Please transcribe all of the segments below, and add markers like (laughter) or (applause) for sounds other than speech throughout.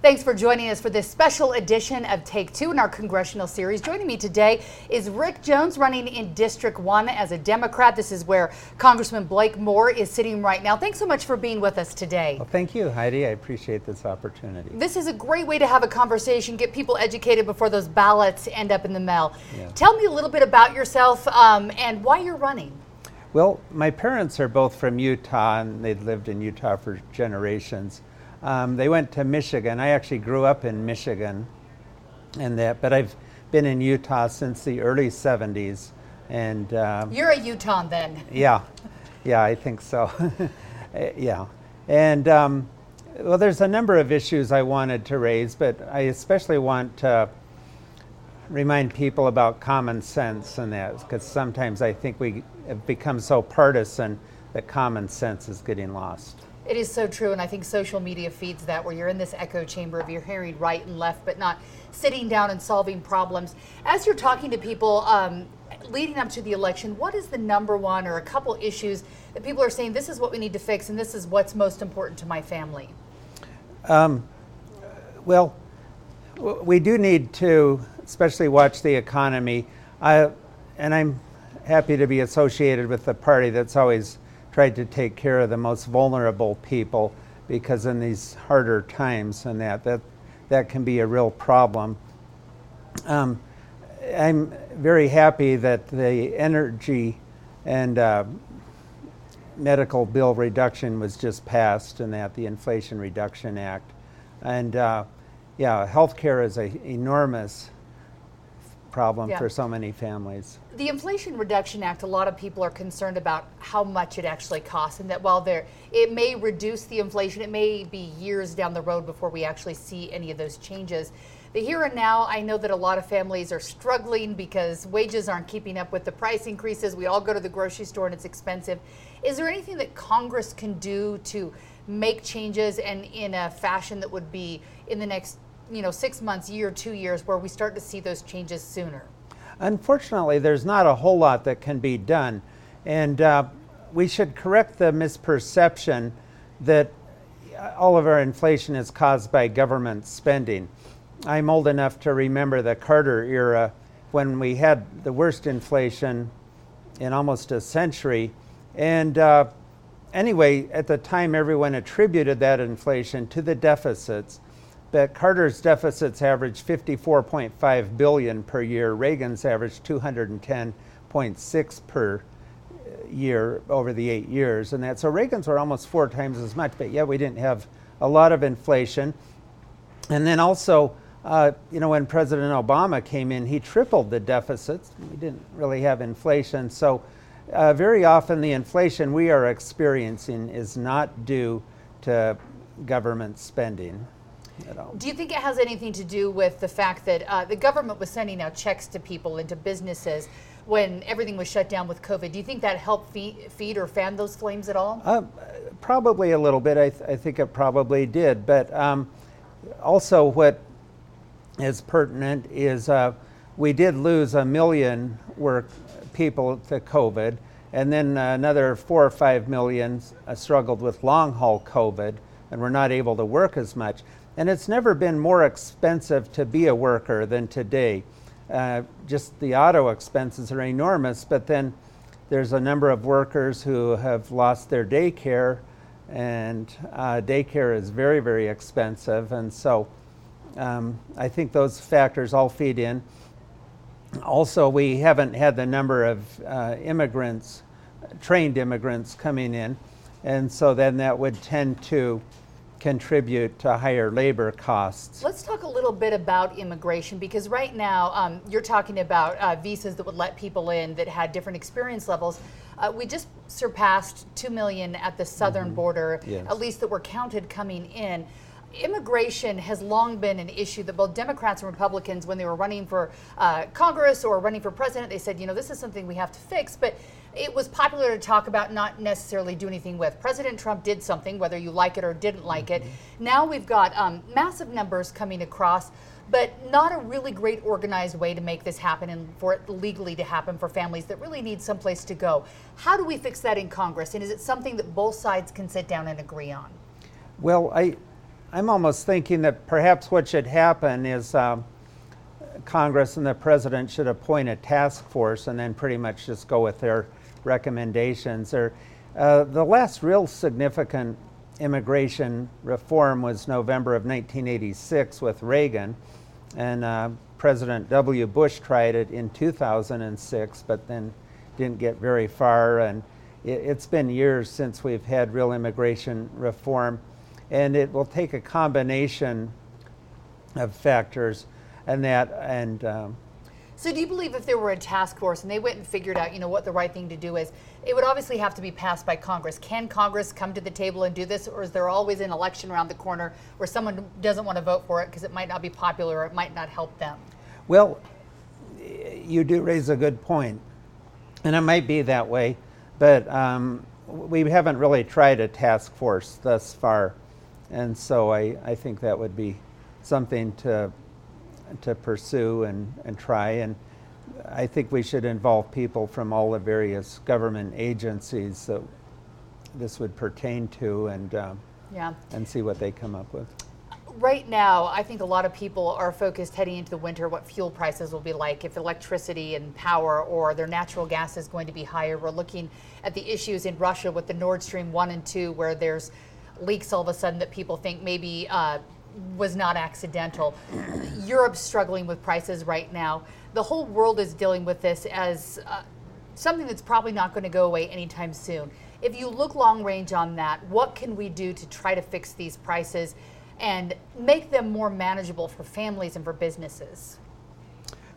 Thanks for joining us for this special edition of Take Two in our congressional series. Joining me today is Rick Jones, running in District 1 as a Democrat. This is where Congressman Blake Moore is sitting right now. Thanks so much for being with us today. Well, thank you, Heidi. I appreciate this opportunity. This is a great way to have a conversation, get people educated before those ballots end up in the mail. Yeah. Tell me a little bit about yourself um, and why you're running. Well, my parents are both from Utah, and they've lived in Utah for generations. Um, they went to Michigan. I actually grew up in Michigan, and that, but I've been in Utah since the early 70s. And um, you're a Utah then. yeah, yeah, I think so. (laughs) yeah, and um, well, there's a number of issues I wanted to raise, but I especially want to remind people about common sense and that, because sometimes I think we have become so partisan that common sense is getting lost. It is so true, and I think social media feeds that where you're in this echo chamber of you're hearing right and left, but not sitting down and solving problems. As you're talking to people um, leading up to the election, what is the number one or a couple issues that people are saying this is what we need to fix and this is what's most important to my family? Um, well, we do need to, especially watch the economy. I, and I'm happy to be associated with the party that's always tried to take care of the most vulnerable people because in these harder times and that that that can be a real problem. Um, I'm very happy that the energy and uh, medical bill reduction was just passed, and that the Inflation Reduction Act, and uh, yeah, healthcare is an enormous problem yeah. for so many families. The Inflation Reduction Act, a lot of people are concerned about how much it actually costs, and that while there it may reduce the inflation, it may be years down the road before we actually see any of those changes. The here and now, I know that a lot of families are struggling because wages aren't keeping up with the price increases. We all go to the grocery store and it's expensive. Is there anything that Congress can do to make changes and in a fashion that would be in the next you know, six months, year, two years, where we start to see those changes sooner? Unfortunately, there's not a whole lot that can be done. And uh, we should correct the misperception that all of our inflation is caused by government spending. I'm old enough to remember the Carter era when we had the worst inflation in almost a century. And uh, anyway, at the time, everyone attributed that inflation to the deficits but Carter's deficits averaged 54.5 billion per year. Reagan's averaged 210.6 per year over the eight years, and that so Reagan's were almost four times as much. But yeah, we didn't have a lot of inflation, and then also. Uh, you know, when President Obama came in, he tripled the deficits. We didn't really have inflation. So, uh, very often the inflation we are experiencing is not due to government spending at all. Do you think it has anything to do with the fact that uh, the government was sending out checks to people into businesses when everything was shut down with COVID? Do you think that helped feed, feed or fan those flames at all? Uh, probably a little bit. I, th- I, think it probably did. But um, also, what is pertinent is uh, we did lose a million work people to COVID, and then another four or five million uh, struggled with long haul COVID and were not able to work as much. And it's never been more expensive to be a worker than today. Uh, just the auto expenses are enormous, but then there's a number of workers who have lost their daycare, and uh, daycare is very, very expensive. And so um, I think those factors all feed in. Also, we haven't had the number of uh, immigrants, trained immigrants coming in, and so then that would tend to contribute to higher labor costs. Let's talk a little bit about immigration because right now um, you're talking about uh, visas that would let people in that had different experience levels. Uh, we just surpassed 2 million at the southern mm-hmm. border, yes. at least that were counted coming in. immigration has long been an issue that both Democrats and Republicans, when they were running for uh, Congress or running for president, they said, you know, this is something we have to fix. But it was popular to talk about, not necessarily do anything with. President Trump did something, whether you like it or didn't like mm-hmm. it. Now we've got um, massive numbers coming across but not a really great organized way to make this happen and for it legally to happen for families that really need someplace to go. How do we fix that in Congress? And is it something that both sides can sit down and agree on? Well, I, I'm almost thinking that perhaps what should happen is um, Congress and the president should appoint a task force and then pretty much just go with their recommendations. Or uh, the last real significant immigration reform was November of 1986 with Reagan, and uh, President W. Bush tried it in 2006, but then didn't get very far. And it, has been years since we've had real immigration reform and it will take a combination of factors and that and um, so do you believe if there were a task force and they went and figured out you know what the right thing to do is it would obviously have to be passed by congress? Can congress come to the table and do this or is there always an election around the corner where someone doesn't want to vote for it because it might not be popular or it might not help them? Well you do raise a good point and it might be that way but um, we haven't really tried a task force thus far and so I, I think that would be something to, to pursue and, and try. And I think we should involve people from all the various government agencies that this would pertain to and, um, yeah. and see what they come up with. Right now, I think a lot of people are focused heading into the winter what fuel prices will be like, if electricity and power or their natural gas is going to be higher. We're looking at the issues in Russia with the Nord Stream 1 and 2, where there's leaks all of a sudden that people think maybe uh, was not accidental. Europe's struggling with prices right now. The whole world is dealing with this as uh, something that's probably not going to go away anytime soon. If you look long range on that, what can we do to try to fix these prices and make them more manageable for families and for businesses?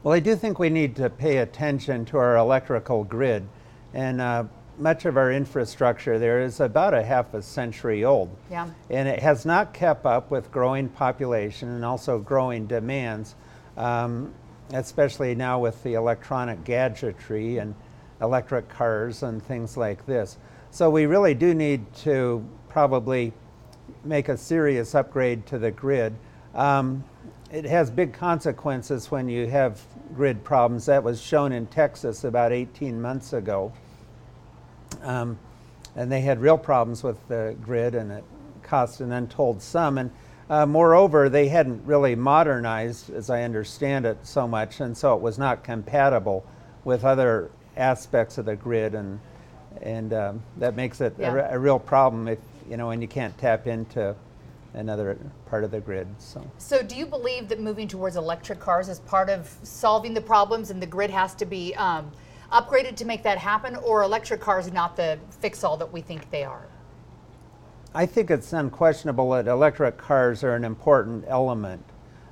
Well, I do think we need to pay attention to our electrical grid. And uh, much of our infrastructure there is about a half a century old. Yeah. And it has not kept up with growing population and also growing demands, um, especially now with the electronic gadgetry and electric cars and things like this. So we really do need to probably make a serious upgrade to the grid. Um, it has big consequences when you have grid problems. That was shown in Texas about 18 months ago. Um, and they had real problems with the grid, and it cost an untold sum. And uh, moreover, they hadn't really modernized, as I understand it, so much, and so it was not compatible with other aspects of the grid, and and um, that makes it yeah. a, a, real problem if you know when you can't tap into another part of the grid. So. So, do you believe that moving towards electric cars is part of solving the problems, and the grid has to be um, upgraded to make that happen, or electric cars not the fix all that we think they are? I think it's unquestionable that electric cars are an important element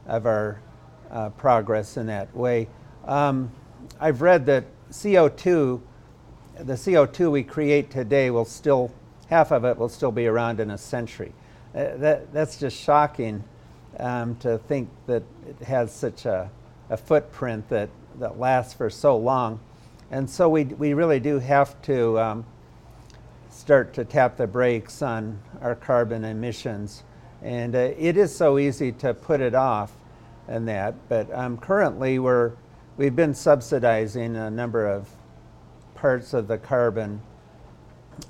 of our uh, progress in that way. Um, I've read that CO2, the CO2 we create today, will still, half of it will still be around in a century. Uh, that, that's just shocking um, to think that it has such a, a footprint that, that lasts for so long. And so we, we really do have to um, start to tap the brakes on our carbon emissions. And uh, it is so easy to put it off and that. But um, currently, we're, we've been subsidizing a number of parts of the carbon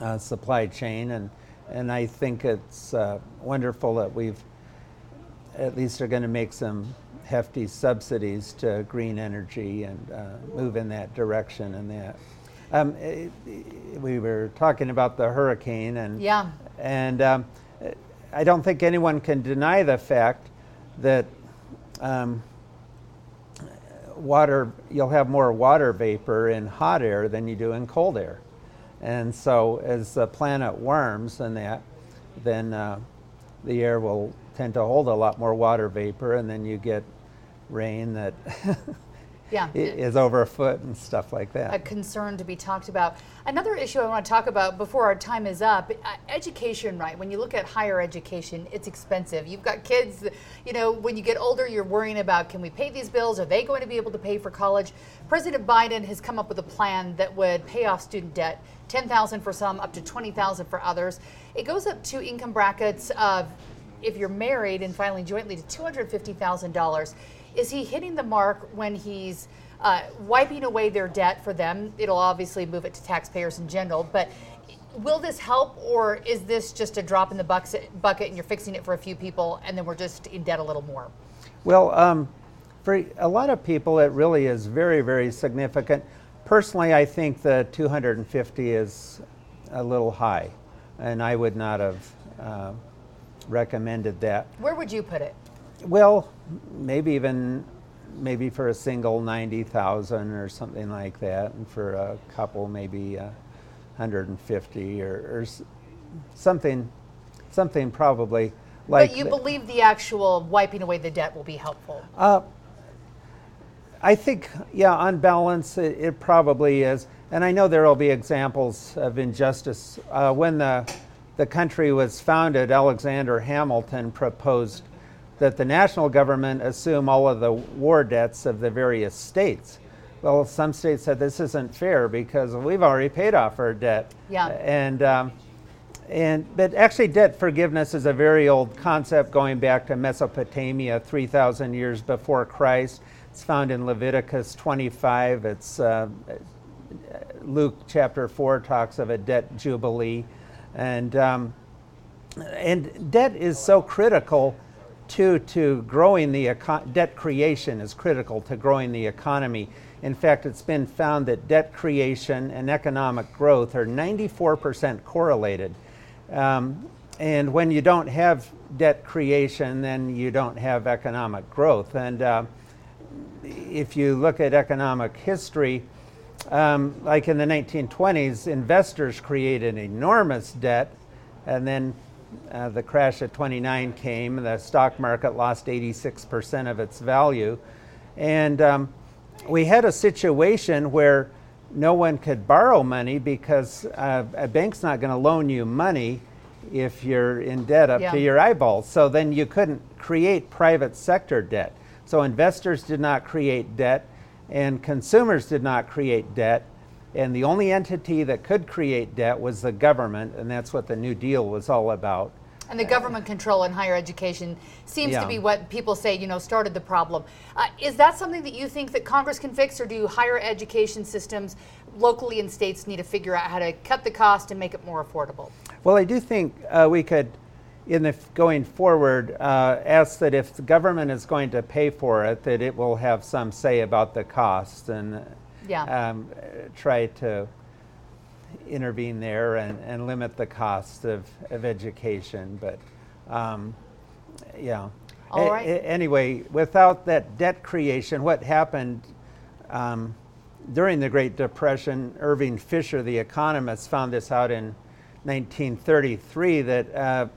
uh, supply chain. And, and I think it's uh, wonderful that we've at least are going to make some hefty subsidies to green energy and uh, move in that direction and that. Um, it, we were talking about the hurricane and yeah. and um, I don't think anyone can deny the fact that um, water you'll have more water vapor in hot air than you do in cold air, and so as the planet warms and that, then uh, the air will tend to hold a lot more water vapor, and then you get rain that (laughs) Yeah. is over a foot and stuff like that. a concern to be talked about. Another issue I want to talk about before our time is up, education, right? When you look at higher education, it's expensive. You've got kids, you know, when you get older, you're worrying about can we pay these bills? Are they going to be able to pay for college? President Biden has come up with a plan that would pay off student debt, 10,000 for some, up to 20,000 for others. It goes up to income brackets of if you're married and filing jointly to $250,000. Is he hitting the mark when he's uh, wiping away their debt for them? It'll obviously move it to taxpayers in general, but will this help or is this just a drop in the bucket, and you're fixing it for a few people and then we're just in debt a little more? Well, um, for a lot of people, it really is very, very significant. Personally, I think the 250 is a little high, and I would not have uh, recommended that. Where would you put it? Well, maybe even maybe for a single 90,000 or something like that, and for a couple maybe uh, 150 or, or something, something probably like. but you the- believe the actual wiping away the debt will be helpful. I think, yeah, on balance, it, it probably is. And I know there will be examples of injustice. Uh, when the, the country was founded, Alexander Hamilton proposed that the national government assume all of the war debts of the various states. Well, some states said this isn't fair because we've already paid off our debt. Yeah. And, um, and but actually, debt forgiveness is a very old concept going back to Mesopotamia, 3,000 years before Christ. It's found in Leviticus 25. It's uh, Luke chapter 4 talks of a debt jubilee, and um, and debt is so critical to to growing the eco- debt creation is critical to growing the economy. In fact, it's been found that debt creation and economic growth are 94% correlated. Um, and when you don't have debt creation, then you don't have economic growth. And uh, if you look at economic history, um, like in the 1920s, investors created enormous debt, and then uh, the crash of 29 came, the stock market lost 86% of its value. And um, we had a situation where no one could borrow money because uh, a bank's not going to loan you money if you're in debt up Yeah. to your eyeballs. So then you couldn't create private sector debt. So investors did not create debt, and consumers did not create debt. And the only entity that could create debt was the government, and that's what the New Deal was all about. And the government control in higher education seems to be what people say, you know, started the problem. Uh, is that something that you think that Congress can fix, or do higher education systems locally in states need to figure out how to cut the cost and make it more affordable? Well, I do think uh, we could, in the f- going forward, uh, ask that if the government is going to pay for it, that it will have some say about the cost and Yeah. um, try to intervene there and, and limit the cost of, of education. But um, yeah. All A- right. a- anyway, without that debt creation, what happened um, during the Great Depression, Irving Fisher, the economist, found this out in 1933 that uh,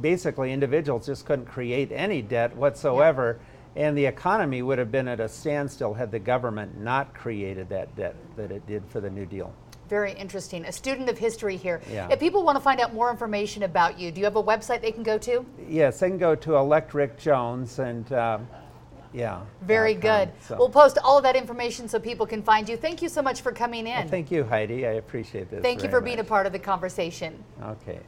basically individuals just couldn't create any debt whatsoever, and the economy would have been at a standstill had the government not created that debt that it did for the New Deal. Very interesting. A student of history here. Yeah. If people want to find out more information about you, do you have a website they can go to? Yes, they can go to Elect Rick Jones and um, yeah. Very com. good. So- We'll post all of that information so people can find you. Thank you so much for coming in. Well, thank you, Heidi. I appreciate this. Thank you for being a part of the conversation. Okay.